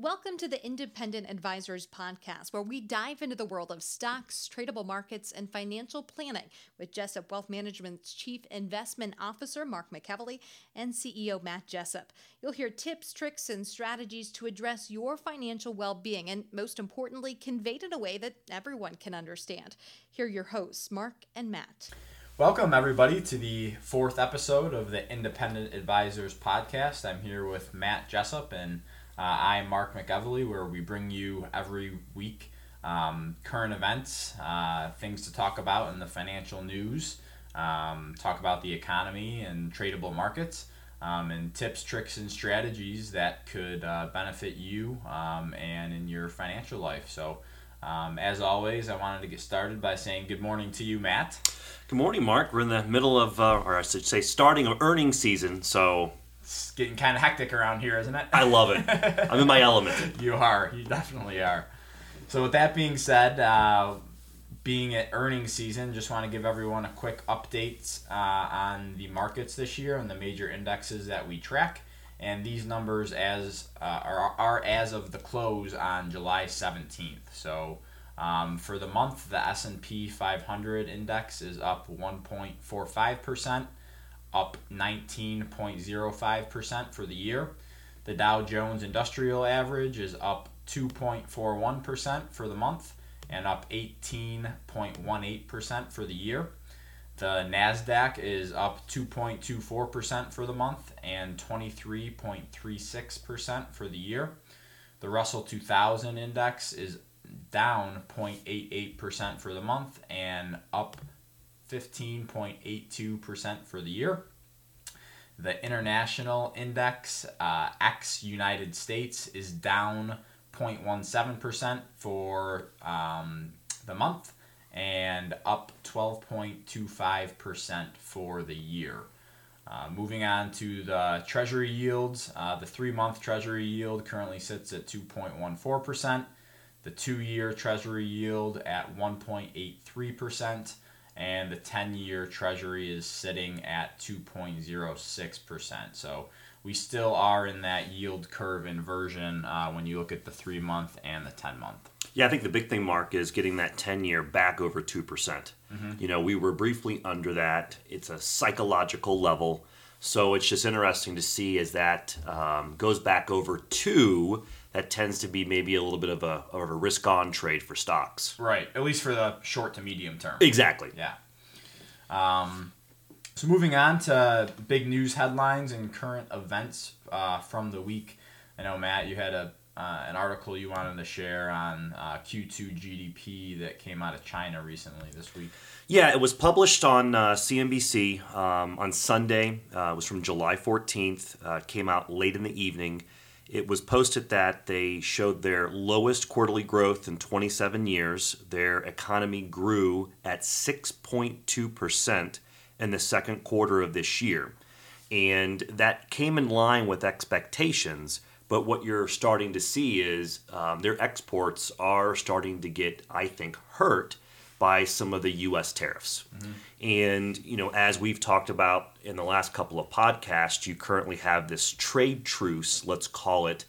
Welcome to the Independent Advisors Podcast, where we dive into the world of stocks, tradable markets, and financial planning with Jessup Wealth Management's Chief Investment Officer, Mark McEvely, and CEO, Matt Jessup. You'll hear tips, tricks, and strategies to address your financial well being, and most importantly, conveyed in a way that everyone can understand. Here are your hosts, Mark and Matt. Welcome, everybody, to the fourth episode of the Independent Advisors Podcast. I'm here with Matt Jessup and uh, I'm Mark McEvely, where we bring you every week um, current events, uh, things to talk about in the financial news, um, talk about the economy and tradable markets, um, and tips, tricks, and strategies that could uh, benefit you um, and in your financial life. So, um, as always, I wanted to get started by saying good morning to you, Matt. Good morning, Mark. We're in the middle of, uh, or I should say, starting of earnings season, so it's getting kind of hectic around here, isn't it? I love it. I'm in my element. you are. You definitely are. So, with that being said, uh, being at earnings season, just want to give everyone a quick update uh, on the markets this year and the major indexes that we track. And these numbers as uh, are, are as of the close on July 17th. So, um, for the month, the S&P 500 index is up 1.45 percent up 19.05% for the year. The Dow Jones Industrial Average is up 2.41% for the month and up 18.18% for the year. The NASDAQ is up 2.24% for the month and 23.36% for the year. The Russell 2000 index is down 0.88% for the month and up 15.82% for the year. The international index, uh, United States, is down 0.17% for um, the month and up 12.25% for the year. Uh, moving on to the Treasury yields, uh, the three month Treasury yield currently sits at 2.14%, the two year Treasury yield at 1.83%, and the 10 year treasury is sitting at 2.06%. So we still are in that yield curve inversion uh, when you look at the three month and the 10 month. Yeah, I think the big thing, Mark, is getting that 10 year back over 2%. percent mm hmm You know, we were briefly under that. It's a psychological level. So it's just interesting to see as that um, goes back over two that tends to be maybe a little bit of a, of a risk on trade for stocks. Right, at least for the short to medium term. Exactly. Yeah. Um, so moving on to big news headlines and current events uh, from the week. I know Matt, you had a uh, an article you wanted to share on uh, Q2 GDP that came out of China recently this week. Yeah, it was published on uh, CNBC um, on Sunday. Uh, it was from July 14th. Uh, came out late in the evening. It was posted that they showed their lowest quarterly growth in 27 years. Their economy grew at 6.2% in the second quarter of this year. And that came in line with expectations. But what you're starting to see is um, their exports are starting to get, I think, hurt by some of the U.S. tariffs. Mm-hmm. And you know, as we've talked about in the last couple of podcasts, you currently have this trade truce, let's call it.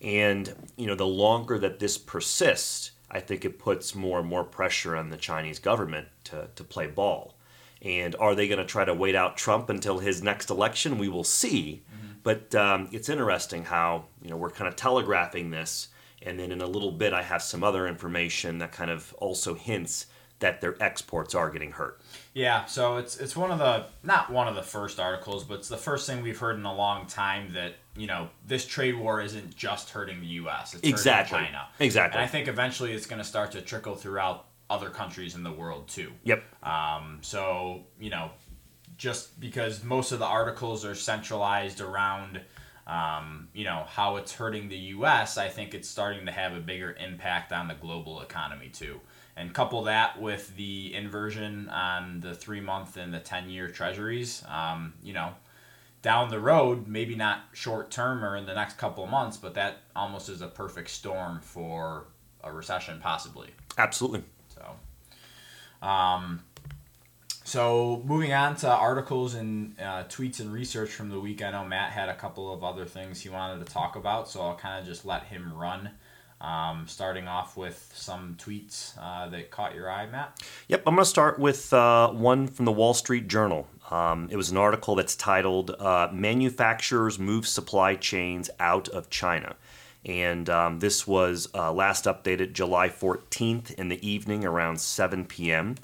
And you know, the longer that this persists, I think it puts more and more pressure on the Chinese government to, to play ball. And are they going to try to wait out Trump until his next election? We will see. Mm-hmm. But um, it's interesting how you know we're kind of telegraphing this, and then in a little bit I have some other information that kind of also hints that their exports are getting hurt. Yeah, so it's it's one of the not one of the first articles, but it's the first thing we've heard in a long time that you know this trade war isn't just hurting the U.S. It's exactly hurting China. Exactly. And I think eventually it's going to start to trickle throughout other countries in the world too. Yep. Um, so you know, just because most of the articles are centralized around. Um, you know how it's hurting the U.S. I think it's starting to have a bigger impact on the global economy too and couple that with the inversion on the three month and the 10 year treasuries, um, you know, down the road, maybe not short term or in the next couple of months, but that almost is a perfect storm for a recession, possibly. Absolutely. So, um, So moving on to articles and uh, tweets and research from the week. I know Matt had a couple of other things he wanted to talk about, so I'll kind of just let him run. Um, starting off with some tweets uh, that caught your eye, Matt. Yep, I'm going to start with uh, one from the Wall Street Journal. Um, it was an article that's titled uh, "Manufacturers Move Supply Chains Out of China." And um, this was uh, last updated July 14th in the evening around 7 p.m.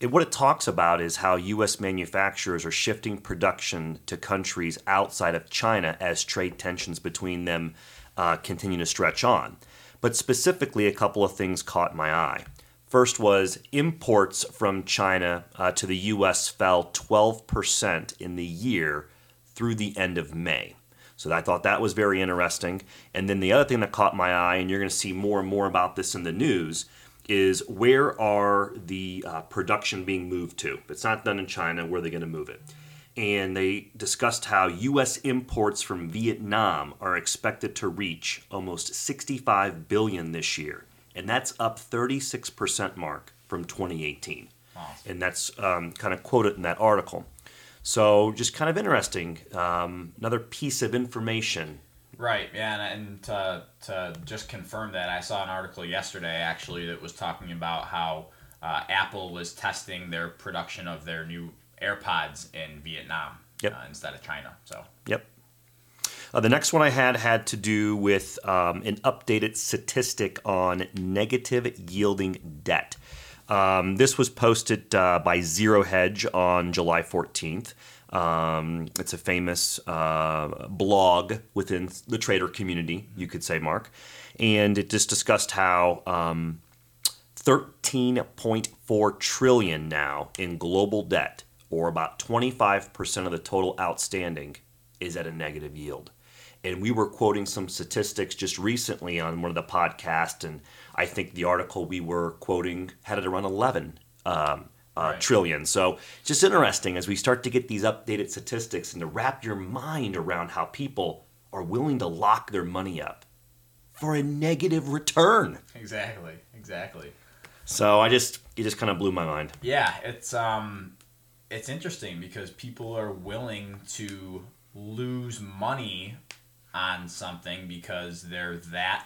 It, what it talks about is how U.S. manufacturers are shifting production to countries outside of China as trade tensions between them uh, continue to stretch on. But specifically, a couple of things caught my eye. First was imports from China uh, to the U.S. fell 12% in the year through the end of May. So I thought that was very interesting. And then the other thing that caught my eye, and you're going to see more and more about this in the news, is where are the uh, production being moved to? If it's not done in China, where are they going to move it? And they discussed how U.S. imports from Vietnam are expected to reach almost 65 billion this year, and that's up 36% mark from 2018. Awesome. And that's um, kind of quoted in that article. So just kind of interesting. Um, another piece of information Right, yeah, and, and to, to just confirm that, I saw an article yesterday actually that was talking about how uh, Apple was testing their production of their new AirPods in Vietnam Yep. uh, instead of China. So, Yep. Uh, the next one I had had to do with um, an updated statistic on negative yielding debt. Um, this was posted uh, by Zero Hedge on July 14th. Um, it's a famous uh, blog within the trader community, you could say, Mark. And it just discussed how um, 13.4 trillion now in global debt, or about 25% of the total outstanding, is at a negative yield. And we were quoting some statistics just recently on one of the podcasts, and I think the article we were quoting had it around 11 um, uh, Right. trillion. So just interesting as we start to get these updated statistics and to wrap your mind around how people are willing to lock their money up for a negative return. exactly, exactly. So I just it just kind of blew my mind. Yeah, it's um, it's interesting because people are willing to lose money on something because they're that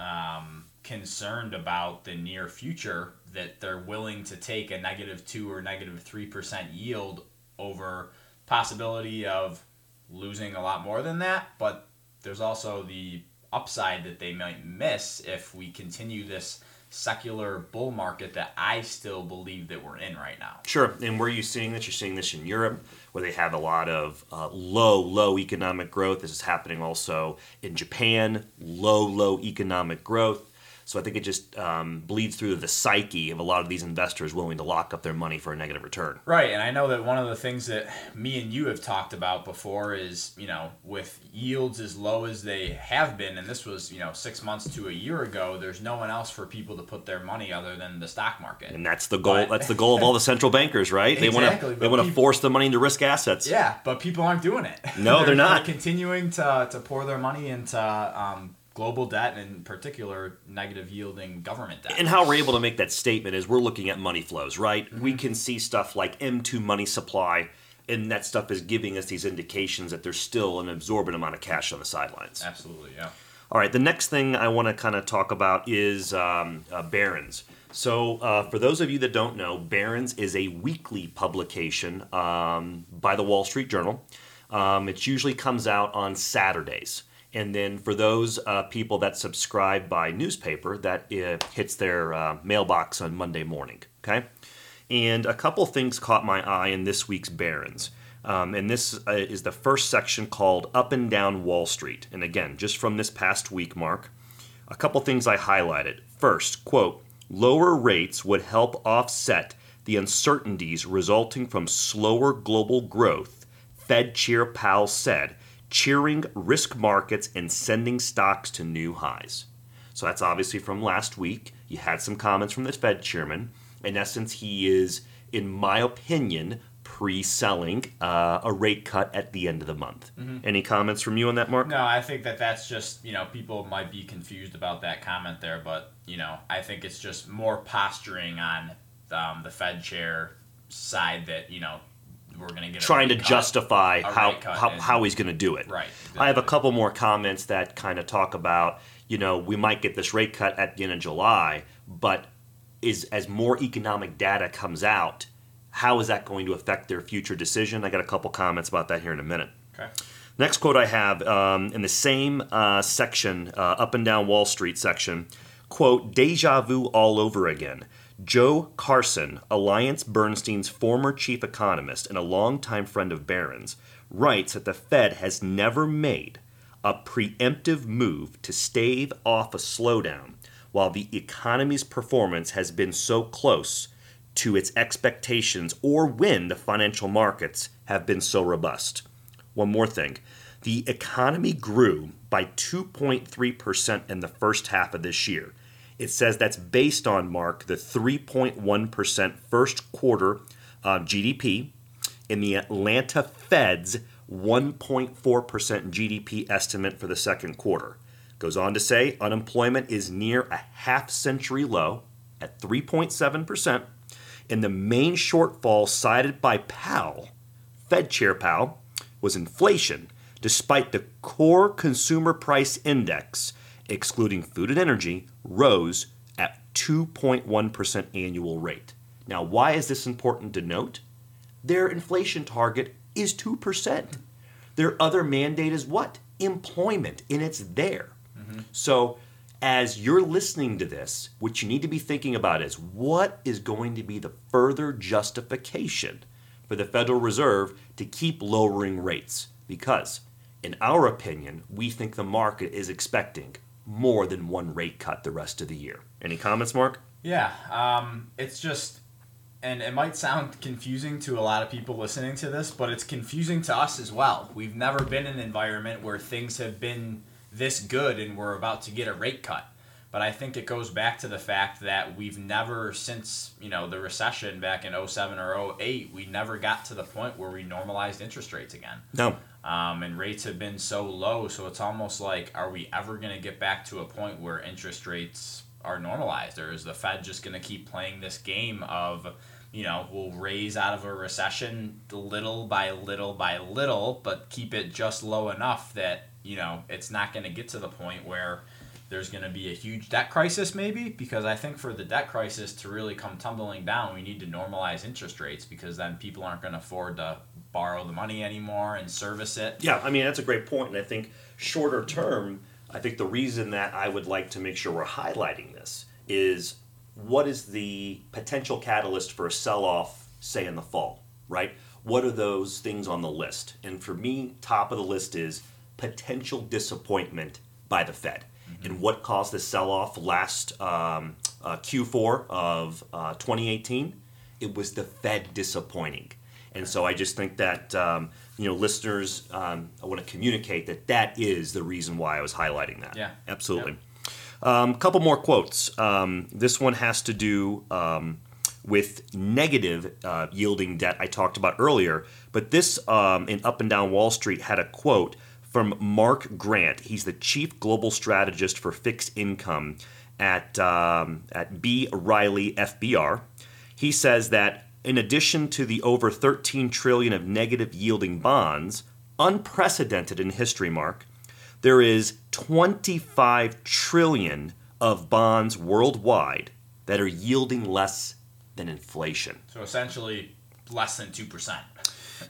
um, concerned about the near future that they're willing to take a negative two or negative three percent yield over possibility of losing a lot more than that. But there's also the upside that they might miss if we continue this secular bull market that I still believe that we're in right now. Sure. And where are you seeing this? You're seeing this in Europe, where they have a lot of uh, low, low economic growth. This is happening also in Japan, low, low economic growth. So I think it just um, bleeds through the psyche of a lot of these investors willing to lock up their money for a negative return. Right, and I know that one of the things that me and you have talked about before is, you know, with yields as low as they have been, and this was, you know, six months to a year ago, there's no one else for people to put their money other than the stock market. And that's the goal. But- that's the goal of all the central bankers, right? They want Exactly, to they want to force the money into risk assets. Yeah, but people aren't doing it. No, they're not. continuing to, to pour their money into um, global debt, and in particular, negative yielding government debt. And how we're able to make that statement is we're looking at money flows, right? Mm-hmm. We can see stuff like M2 money supply, and that stuff is giving us these indications that there's still an absorbent amount of cash on the sidelines. Absolutely, yeah. All right, the next thing I want to kind of talk about is um, uh, Barron's. So, uh, for those of you that don't know, Barron's is a weekly publication um, by the Wall Street Journal. Um, it usually comes out on Saturdays. And then for those uh, people that subscribe by newspaper, that uh, hits their uh, mailbox on Monday morning. Okay? And a couple things caught my eye in this week's Barron's. Um, and this uh, is the first section called Up and Down Wall Street. And again, just from this past week, Mark, a couple things I highlighted. First, quote, lower rates would help offset the uncertainties resulting from slower global growth, Fed Chair Powell said, cheering risk markets and sending stocks to new highs. So that's obviously from last week. You had some comments from the Fed chairman. In essence, he is, in my opinion, pre selling uh, a rate cut at the end of the month. Any comments from you on that, Mark? No, I think that that's just, you know, people might be confused about that comment there, but, you know, I think it's just more posturing on um, the Fed chair side that you know we're going to get trying to cut. justify how how, and- how he's going to do it. Right. I have a couple more comments that kind of talk about, you know, we might get this rate cut at the end of July, but is as more economic data comes out, how is that going to affect their future decision? I got a couple comments about that here in a minute. Okay. Next quote I have um, in the same uh, section, uh, up and down Wall Street section, quote, deja vu all over again. Joe Carson, AllianceBernstein's former chief economist and a longtime friend of Barron's, writes that the Fed has never made a preemptive move to stave off a slowdown while the economy's performance has been so close to its expectations or when the financial markets have been so robust. One more thing. The economy grew by 2.3% in the first half of this year. It says that's based on, Mark, the 3.1% first quarter uh, GDP in the Atlanta Fed's 1.4% GDP estimate for the second quarter. Goes on to say unemployment is near a half century low at 3.7%, and the main shortfall cited by Powell, Fed Chair Powell, was inflation, despite the core consumer price index, excluding food and energy, rose at 2.1% annual rate. Now, why is this important to note? Their inflation target is 2%. Their other mandate is what? Employment, and it's there. Mm-hmm. So, as you're listening to this, what you need to be thinking about is what is going to be the further justification for the Federal Reserve to keep lowering rates? Because, in our opinion, we think the market is expecting more than one rate cut the rest of the year. Any comments, Mark? Yeah, um, it's just, and it might sound confusing to a lot of people listening to this, but it's confusing to us as well. We've never been in an environment where things have been this good and we're about to get a rate cut. But I think it goes back to the fact that we've never, since you know the recession back in 07 or 08, we never got to the point where we normalized interest rates again. No. Um, and rates have been so low, so it's almost like, are we ever going to get back to a point where interest rates are normalized, or is the Fed just going to keep playing this game of, you know, we'll raise out of a recession little by little by little, but keep it just low enough that you know it's not going to get to the point where there's going to be a huge debt crisis, maybe? Because I think for the debt crisis to really come tumbling down, we need to normalize interest rates because then people aren't going to afford to borrow the money anymore and service it. Yeah, I mean that's a great point, and I think shorter term, I think the reason that I would like to make sure we're highlighting this is what is the potential catalyst for a sell-off, say in the fall, right? What are those things on the list? And for me, top of the list is potential disappointment by the Fed. And what caused the sell-off last um, uh, Q4 of uh, 2018? It was the Fed disappointing. And so I just think that um, you know listeners, um, I want to communicate that that is the reason why I was highlighting that. Yeah. absolutely. A um, couple more quotes. Um, this one has to do um, with negative uh, yielding debt I talked about earlier, but this um, in Up and Down Wall Street had a quote from Mark Grant. He's the chief global strategist for fixed income at um, at B Riley FBR. He says that in addition to the over 13 trillion of negative yielding bonds, unprecedented in history, Mark, there is 25 trillion of bonds worldwide that are yielding less than inflation. So essentially, less than 2%.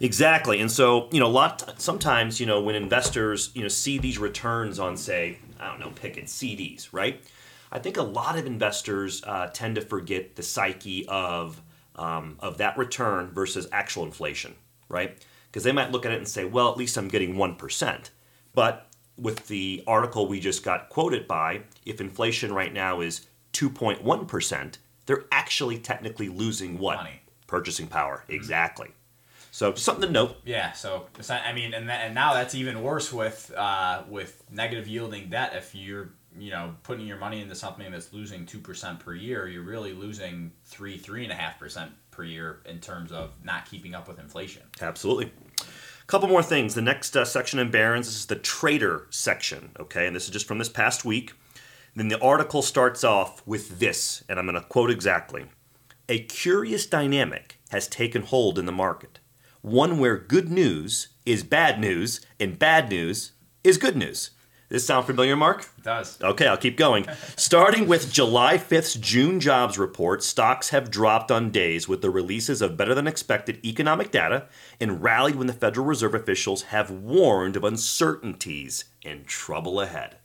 Exactly. And so, you know, a lot sometimes, you know, when investors, you know, see these returns on say, I don't know, pick it CDs, right? I think a lot of investors uh, tend to forget the psyche of um, of that return versus actual inflation, right? Because they might look at it and say, well, at least I'm getting one percent. But with the article we just got quoted by, if inflation right now is 2.1 percent, they're actually technically losing what? Money. Purchasing power. Exactly. So something to note. Yeah, so I mean, and, that, and now that's even worse with uh, with negative yielding debt. If you're you know putting your money into something that's losing two percent per year, you're really losing three three and a half percent per year in terms of not keeping up with inflation. Absolutely. A couple more things. The next uh, section in Barron's this is the trader section, okay? And this is just from this past week. Then the article starts off with this, and I'm going to quote exactly. a curious dynamic has taken hold in the market. One where good news is bad news and bad news is good news. This sound familiar, Mark? It does. Okay, I'll keep going. Starting with July 5th's June jobs report, stocks have dropped on days with the releases of better than expected economic data and rallied when the Federal Reserve officials have warned of uncertainties and trouble ahead.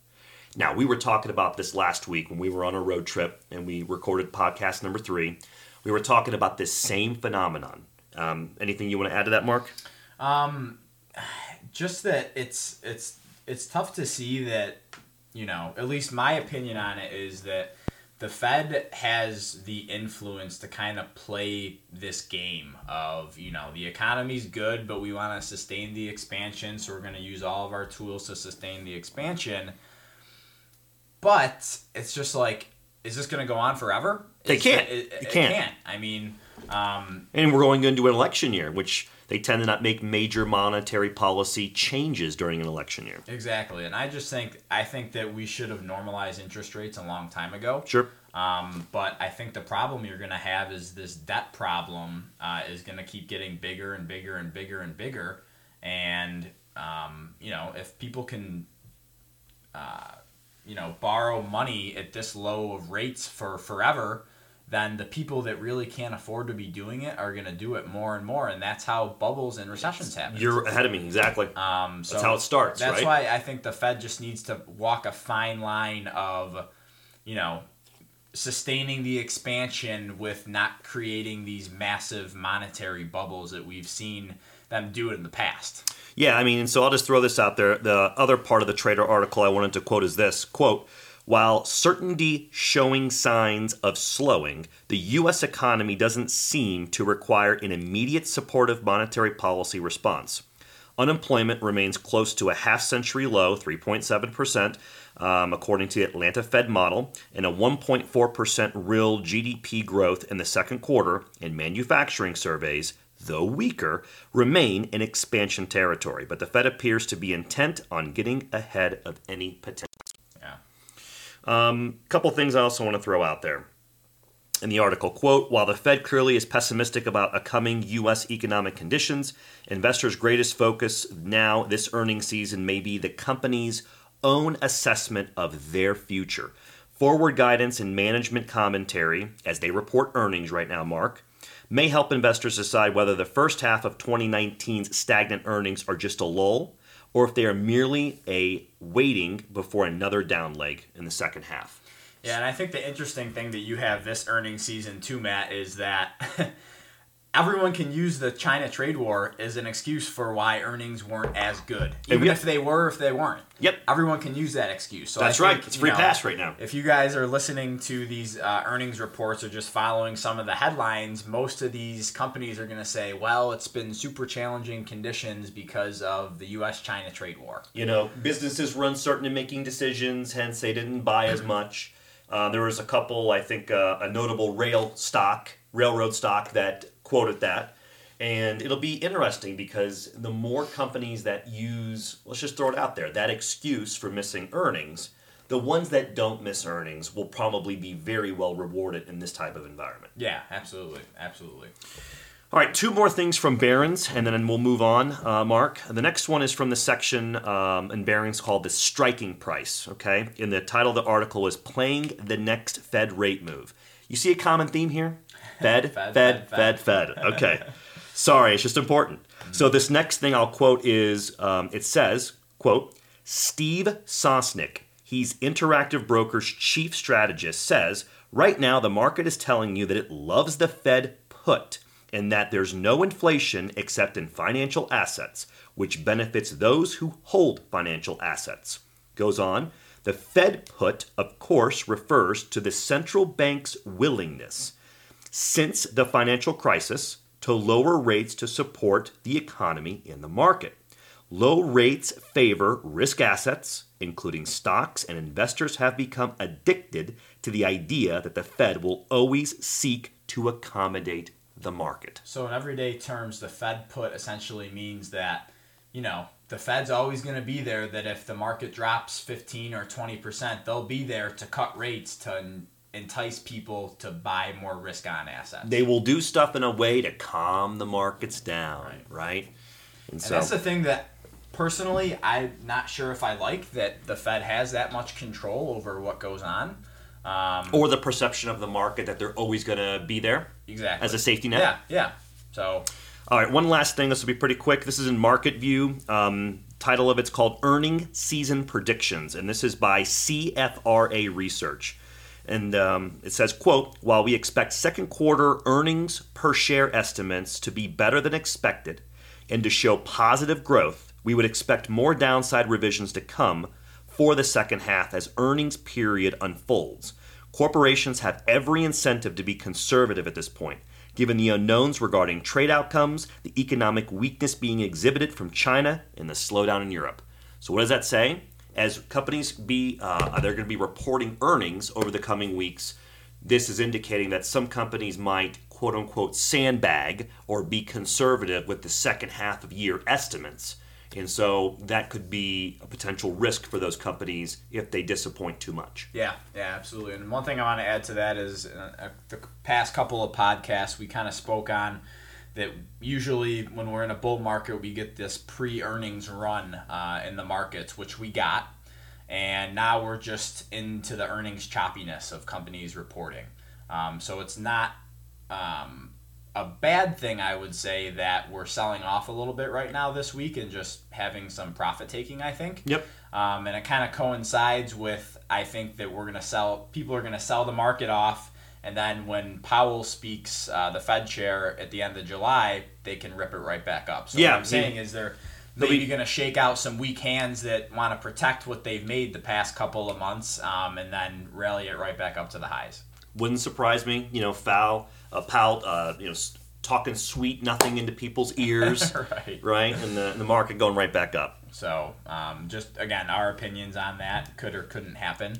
Now, we were talking about this last week when we were on a road trip and we recorded podcast number three. We were talking about this same phenomenon. Um, anything you want to add to that, Mark? Um, just that it's it's it's tough to see that you know at least my opinion on it is that the Fed has the influence to kind of play this game of you know the economy's good but we want to sustain the expansion so we're going to use all of our tools to sustain the expansion but it's just like is this going to go on forever They Is- can't. it, They it can't. can't i mean um, And we're going into an election year, which they tend to not make major monetary policy changes during an election year. Exactly, and I just think I think that we should have normalized interest rates a long time ago. Sure. Um, but I think the problem you're going to have is this debt problem uh, is going to keep getting bigger and bigger and bigger and bigger. And um, you know, if people can, uh, you know, borrow money at this low of rates for forever, then the people that really can't afford to be doing it are going to do it more and more, and that's how bubbles and recessions happen. You're ahead of me, exactly. Um, so That's how it starts, That's right? why I think the Fed just needs to walk a fine line of, you know, sustaining the expansion with not creating these massive monetary bubbles that we've seen them do it in the past. Yeah, I mean, so I'll just throw this out there. The other part of the trader article I wanted to quote is this quote, while certainty showing signs of slowing, the U.S. economy doesn't seem to require an immediate supportive monetary policy response. Unemployment remains close to a half century low, 3.7%, um, according to the Atlanta Fed model, and a 1.4% real GDP growth in the second quarter, and manufacturing surveys, though weaker, remain in expansion territory. But the Fed appears to be intent on getting ahead of any potential. Yeah. Um, couple things I also want to throw out there in the article quote while the fed clearly is pessimistic about upcoming u.s economic conditions investors greatest focus now this earnings season may be the company's own assessment of their future forward guidance and management commentary as they report earnings right now mark may help investors decide whether the first half of 2019's stagnant earnings are just a lull or if they are merely a waiting before another down leg in the second half. Yeah, and I think the interesting thing that you have this earnings season too, Matt, is that everyone can use the China trade war as an excuse for why earnings weren't as good, even if they were, if they weren't. Yep. Everyone can use that excuse. So That's think, right. It's free know, pass right now. If you guys are listening to these uh, earnings reports or just following some of the headlines, most of these companies are going to say, "Well, it's been super challenging conditions because of the U.S.-China trade war." You know, businesses were uncertain in making decisions, hence they didn't buy as much. Uh, there was a couple, I think, uh, a notable rail stock, railroad stock that quoted that. And it'll be interesting because the more companies that use, let's just throw it out there, that excuse for missing earnings, the ones that don't miss earnings will probably be very well rewarded in this type of environment. Yeah, absolutely, absolutely. All right, two more things from Barron's, and then we'll move on, uh, Mark. The next one is from the section um, in Barron's called the striking price. Okay, and the title of the article is "Playing the Next Fed Rate Move." You see a common theme here? Fed, Fed, Fed, Fed, Fed. Okay, sorry, it's just important. So this next thing I'll quote is um, it says, "quote Steve Sosnick, he's Interactive Brokers chief strategist, says right now the market is telling you that it loves the Fed put." and that there's no inflation except in financial assets, which benefits those who hold financial assets. Goes on, the Fed put, of course, refers to the central bank's willingness since the financial crisis to lower rates to support the economy in the market. Low rates favor risk assets, including stocks, and investors have become addicted to the idea that the Fed will always seek to accommodate the market. So in everyday terms, the Fed put essentially means that, you know, the Fed's always going to be there. That if the market drops fifteen or twenty percent, they'll be there to cut rates to entice people to buy more risk on assets. They will do stuff in a way to calm the markets down, right? right? And, and so that's the thing that personally I'm not sure if I like that the Fed has that much control over what goes on. Um, or the perception of the market that they're always going to be there exactly as a safety net. Yeah, yeah. So, all right, one last thing. This will be pretty quick. This is in Market View. Um, title of it's called Earning Season Predictions, and this is by CFRA Research. And um, it says, quote, while we expect second quarter earnings per share estimates to be better than expected and to show positive growth, we would expect more downside revisions to come for the second half as earnings period unfolds. Corporations have every incentive to be conservative at this point, given the unknowns regarding trade outcomes, the economic weakness being exhibited from China, and the slowdown in Europe. So, what does that say? As companies be, uh, they're going to be reporting earnings over the coming weeks. This is indicating that some companies might quote unquote sandbag or be conservative with the second half of year estimates. And so that could be a potential risk for those companies if they disappoint too much. Yeah, yeah, absolutely. And one thing I want to add to that is uh, uh the past couple of podcasts we kind of spoke on that usually when we're in a bull market we get this pre-earnings run uh, in the markets, which we got, and now we're just into the earnings choppiness of companies reporting. Um, so it's not um, a bad thing, I would say, that we're selling off a little bit right now this week and just having some profit taking, I think. Yep. Um, and it kind of coincides with, I think, that we're going to sell, people are going to sell the market off. And then when Powell speaks, uh, the Fed chair at the end of July, they can rip it right back up. So yeah, what I'm saying is they're maybe going to shake out some weak hands that want to protect what they've made the past couple of months um, and then rally it right back up to the highs. Wouldn't surprise me. You know, foul a pout, uh, you know, talking sweet nothing into people's ears, right? Right, and the, and the market going right back up. So, um, just again, our opinions on that could or couldn't happen.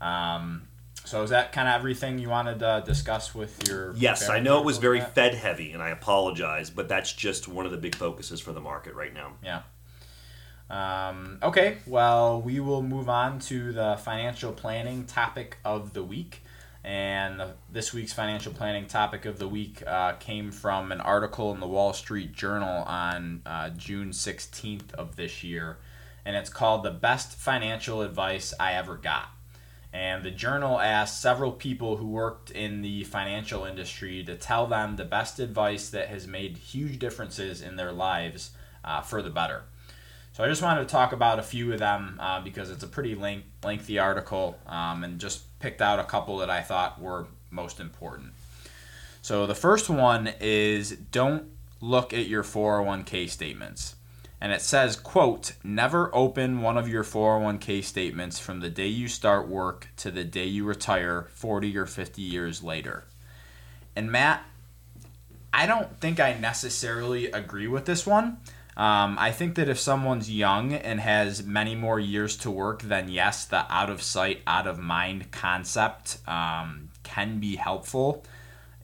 Um, so, is that kind of everything you wanted to discuss with your? Yes, I know it was very Fed heavy, and I apologize, but that's just one of the big focuses for the market right now. Yeah. Um, okay, well, we will move on to the financial planning topic of the week. And this week's financial planning topic of the week uh, came from an article in the Wall Street Journal on uh, June 16th of this year. And it's called The Best Financial Advice I Ever Got. And the journal asked several people who worked in the financial industry to tell them the best advice that has made huge differences in their lives uh, for the better. So I just wanted to talk about a few of them uh, because it's a pretty length, lengthy article um, and just picked out a couple that I thought were most important. So the first one is don't look at your 401k statements. And it says, quote, never open one of your 401k statements from the day you start work to the day you retire 40 or 50 years later. And Matt, I don't think I necessarily agree with this one. Um, I think that if someone's young and has many more years to work, then yes, the out of sight, out of mind concept um, can be helpful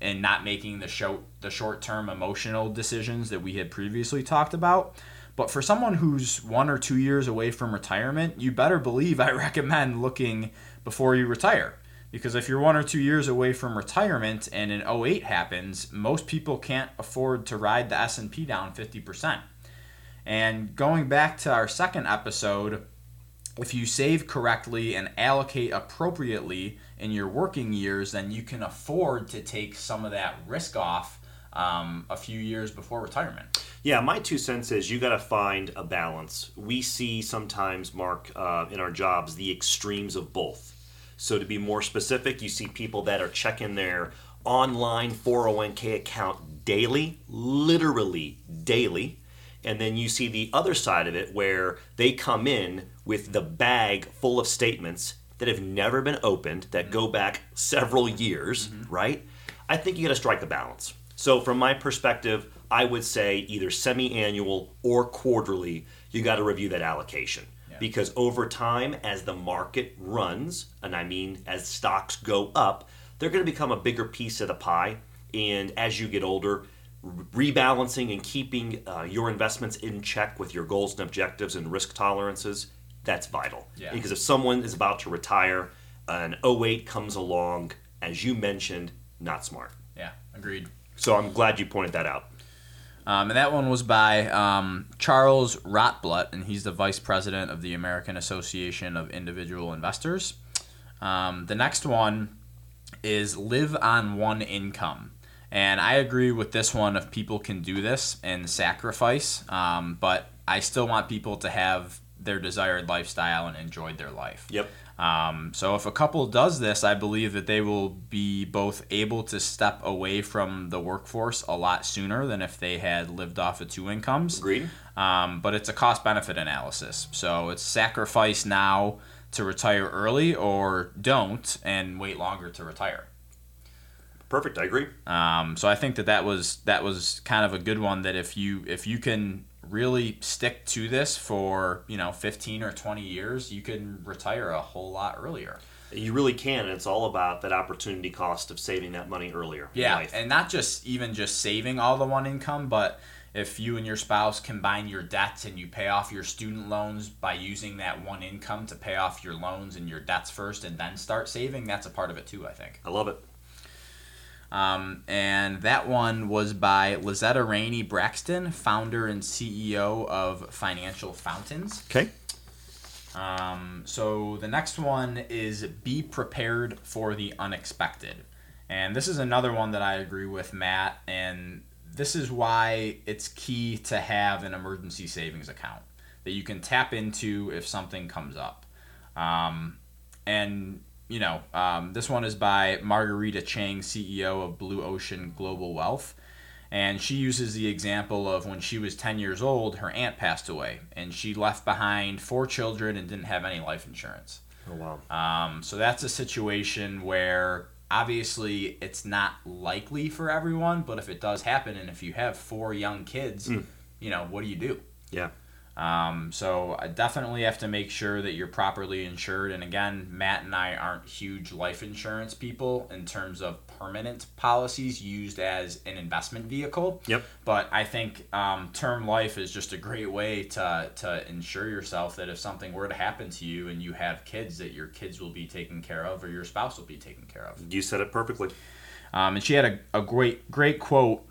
in not making the show the short term emotional decisions that we had previously talked about. But for someone who's one or two years away from retirement, you better believe I recommend looking before you retire. Because if you're one or two years away from retirement and an 08 happens, most people can't afford to ride the S&P down 50%. And going back to our second episode, if you save correctly and allocate appropriately in your working years, then you can afford to take some of that risk off um, a few years before retirement. Yeah, my two cents is you got to find a balance. We see sometimes, Mark, uh, in our jobs, the extremes of both. So to be more specific, you see people that are checking their online 401k account daily, literally daily and then you see the other side of it where they come in with the bag full of statements that have never been opened that go back several years, mm-hmm. right? I think you got to strike a balance. So, from my perspective, I would say either semi annual or quarterly, you got to review that allocation. Yeah. Because over time, as the market runs, and I mean as stocks go up, they're going to become a bigger piece of the pie. And as you get older, rebalancing and keeping uh, your investments in check with your goals and objectives and risk tolerances that's vital yeah. because if someone is about to retire an 08 comes along as you mentioned, not smart. Yeah, agreed. So I'm glad you pointed that out. Um, and that one was by um, Charles Rotblut, and he's the vice president of the American Association of Individual Investors. Um, the next one is live on one income. And I agree with this one if people can do this and sacrifice, um, but I still want people to have their desired lifestyle and enjoy their life. Yep. Um, so if a couple does this, I believe that they will be both able to step away from the workforce a lot sooner than if they had lived off of two incomes. Agreed. Um, but it's a cost benefit analysis. So it's sacrifice now to retire early or don't and wait longer to retire. Perfect. I agree. Um, so I think that that was that was kind of a good one. That if you if you can really stick to this for you know 15 or 20 years, you can retire a whole lot earlier. You really can, it's all about that opportunity cost of saving that money earlier. in Yeah, life. and not just even just saving all the one income, but if you and your spouse combine your debts and you pay off your student loans by using that one income to pay off your loans and your debts first and then start saving, that's a part of it too, I think. I love it. Um, and that one was by Lazetta Rainey Braxton, founder and CEO of Financial Fountains. Okay. Um, so the next one is be prepared for the unexpected. And this is another one that I agree with Matt. And this is why it's key to have an emergency savings account that you can tap into if something comes up. Um, and, you know, um, this one is by Marguerita Cheng, CEO of Blue Ocean Global Wealth. And she uses the example of when she was 10 years old, her aunt passed away, and she left behind four children and didn't have any life insurance. Oh wow. Um, so that's a situation where obviously it's not likely for everyone, but if it does happen, and if you have four young kids, you know, what do you do? Yeah. Um, so I definitely have to make sure that you're properly insured. And again, Matt and I aren't huge life insurance people in terms of permanent policies used as an investment vehicle. Yep. But I think um, term life is just a great way to, to ensure yourself that if something were to happen to you and you have kids, that your kids will be taken care of or your spouse will be taken care of. You said it perfectly. Um, and she had a, a great great quote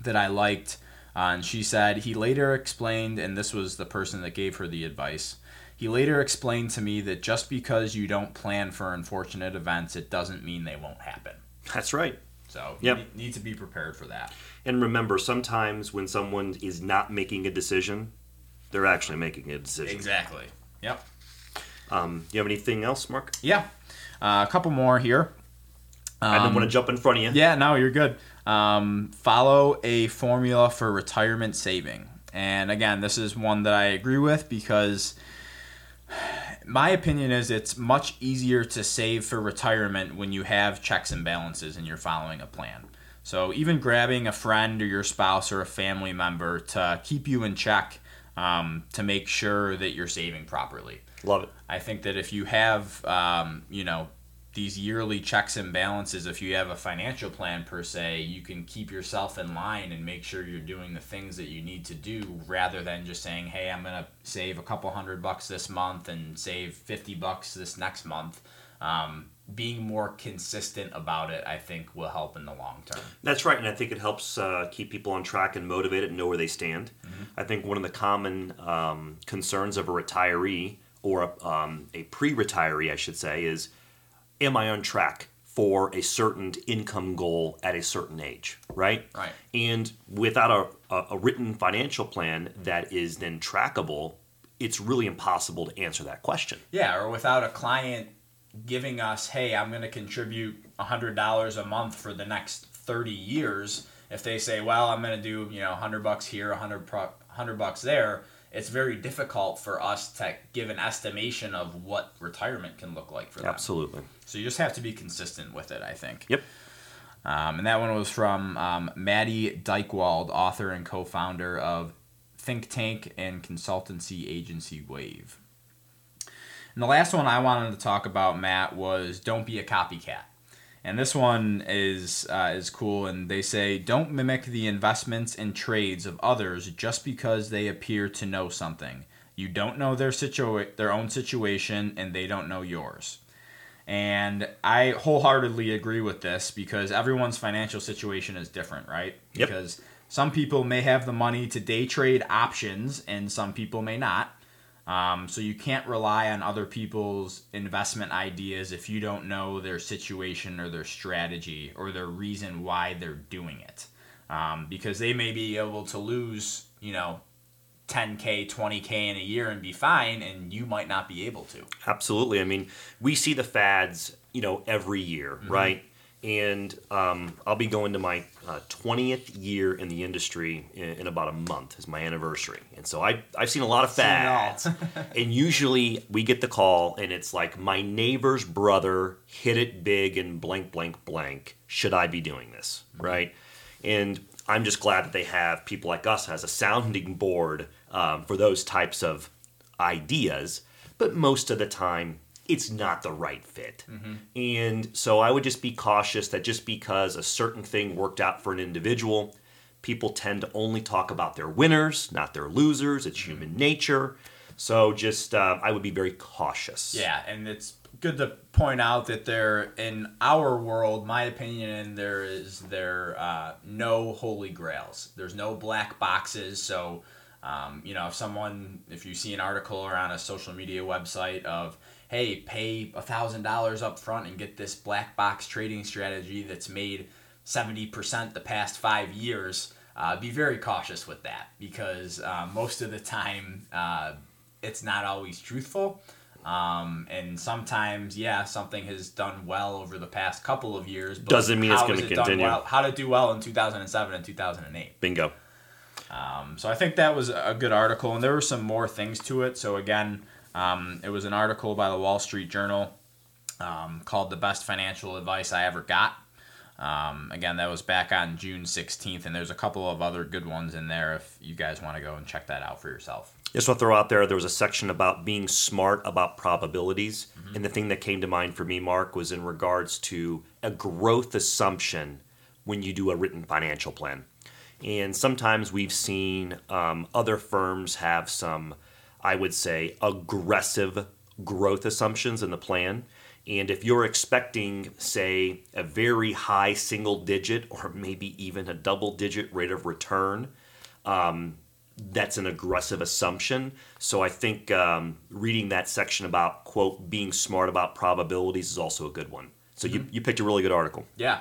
that I liked. Uh, and she said, He later explained, and this was the person that gave her the advice. He later explained to me that just because you don't plan for unfortunate events, it doesn't mean they won't happen. That's right. So Yep. you need, to be prepared for that. And remember, sometimes when someone is not making a decision, they're actually making a decision. Exactly. Yep. Um, you have anything else, Mark? Yeah. Uh, a couple more here. I didn't want to jump in front of you. Um, Yeah, no, you're good. Um, follow a formula for retirement saving. And again, this is one that I agree with because my opinion is it's much easier to save for retirement when you have checks and balances and you're following a plan. So even grabbing a friend or your spouse or a family member to keep you in check um, to make sure that you're saving properly. Love it. I think that if you have, um, you know, these yearly checks and balances, if you have a financial plan per se, you can keep yourself in line and make sure you're doing the things that you need to do rather than just saying, hey, I'm going to save a couple hundred bucks this month and save 50 bucks this next month. Um, being more consistent about it, I think, will help in the long term. That's right, and I think it helps uh, keep people on track and motivated and know where they stand. I think one of the common um, concerns of a retiree or a, um, a pre-retiree, I should say, is am I on track for a certain income goal at a certain age, right? Right. And without a, a, a written financial plan mm-hmm. that is then trackable, it's really impossible to answer that question. Yeah, or without a client giving us, hey, I'm going to contribute $100 a month for the next 30 years. If they say, well, I'm going to do, you know, 100 bucks here, 100, pro- 100 bucks there, it's very difficult for us to give an estimation of what retirement can look like for them. Absolutely. So you just have to be consistent with it, I think. Yep. Um, and that one was from um, Maddy Dychtwald, author and co founder of think tank and consultancy agency Wave. And the last one I wanted to talk about, Matt, was don't be a copycat. And this one is uh, is cool, and they say don't mimic the investments and trades of others just because they appear to know something. You don't know their situa- their own situation, and they don't know yours. And I wholeheartedly agree with this because everyone's financial situation is different, right? Yep. Because some people may have the money to day trade options and some people may not. Um, so you can't rely on other people's investment ideas if you don't know their situation or their strategy or their reason why they're doing it. Um, because they may be able to lose, you know, 10k 20k in a year and be fine and you might not be able to Absolutely. I mean, we see the fads, you know, every year, right? And um, I'll be going to my uh, 20th year in the industry in, in about a month is my anniversary. And so I, I've seen a lot of fads. and usually we get the call and it's like, my neighbor's brother hit it big and blank, blank, blank. Should I be doing this? Right? And I'm just glad that they have people like us as a sounding board um, for those types of ideas. But most of the time, it's not the right fit. And so I would just be cautious that just because a certain thing worked out for an individual, people tend to only talk about their winners, not their losers. It's human nature. So just, uh, I would be very cautious. Yeah, and it's good to point out that there, in our world, my opinion, there is there uh, no holy grails. There's no black boxes. So, um, you know, if someone, if you see an article or on a social media website of, hey, pay a thousand dollars up front and get this black box trading strategy that's made seventy percent the past five years. Uh, be very cautious with that because uh, most of the time uh, it's not always truthful. Um, and sometimes, yeah, something has done well over the past couple of years. But Doesn't mean it's it done continue. Well, how it do well in 2007 and 2008? Bingo. Um, so I think that was a good article, and there were some more things to it. So again, um, it was an article by the Wall Street Journal um, called "The Best Financial Advice I Ever Got." Um, again, that was back on June 16th, and there's a couple of other good ones in there if you guys want to go and check that out for yourself. Just want to throw out there, there was a section about being smart about probabilities. And the thing that came to mind for me, Mark, was in regards to a growth assumption when you do a written financial plan. And sometimes we've seen um, other firms have some, I would say, aggressive growth assumptions in the plan. And if you're expecting, say, a very high single digit or maybe even a double digit rate of return, that's an aggressive assumption. So I think um, reading that section about quote being smart about probabilities is also a good one. So you, you picked a really good article. Yeah.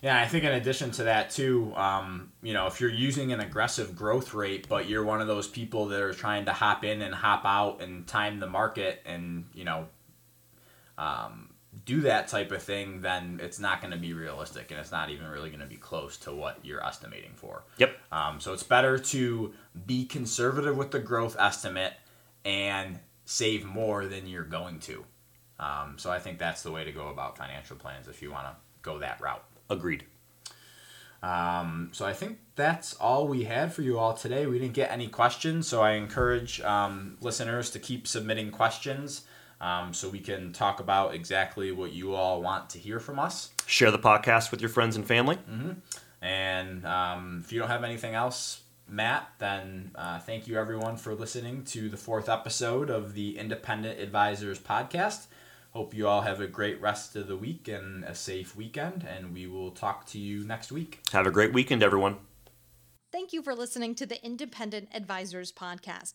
Yeah, I think in addition to that too, um, you know, if you're using an aggressive growth rate, but you're one of those people that are trying to hop in and hop out and time the market and you know, um, do that type of thing, then it's not going to be realistic and it's not even really going to be close to what you're estimating for. Yep. Um, so it's better to be conservative with the growth estimate and save more than you're going to. Um, so I think that's the way to go about financial plans if you want to go that route. Agreed. Um, so I think that's all we had for you all today. We didn't get any questions, so I encourage um, listeners to keep submitting questions um, so we can talk about exactly what you all want to hear from us. Share the podcast with your friends and family. And um, if you don't have anything else, Matt, then uh, thank you everyone for listening to the fourth episode of the Independent Advisors podcast. Hope you all have a great rest of the week and a safe weekend, and we will talk to you next week. Have a great weekend, everyone. Thank you for listening to the Independent Advisors Podcast.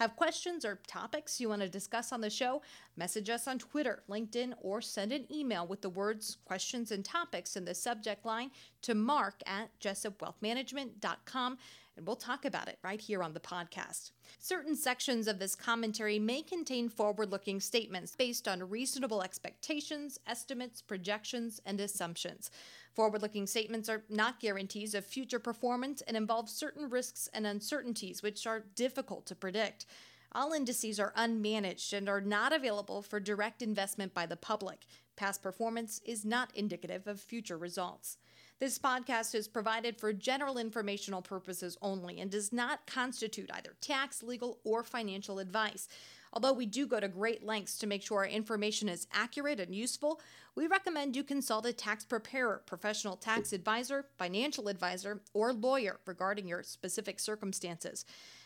Have questions or topics you want to discuss on the show? Message us on Twitter, LinkedIn, or send an email with the words questions and topics in the subject line to mark at jessupwealthmanagement.com and we'll talk about it right here on the podcast. Certain sections of this commentary may contain forward looking statements based on reasonable expectations, estimates, projections, and assumptions. Forward looking statements are not guarantees of future performance and involve certain risks and uncertainties which are difficult to predict. All indices are unmanaged and are not available for direct investment by the public. Past performance is not indicative of future results. This podcast is provided for general informational purposes only and does not constitute either tax, legal, or financial advice. Although we do go to great lengths to make sure our information is accurate and useful, we recommend you consult a tax preparer, professional tax advisor, financial advisor, or lawyer regarding your specific circumstances.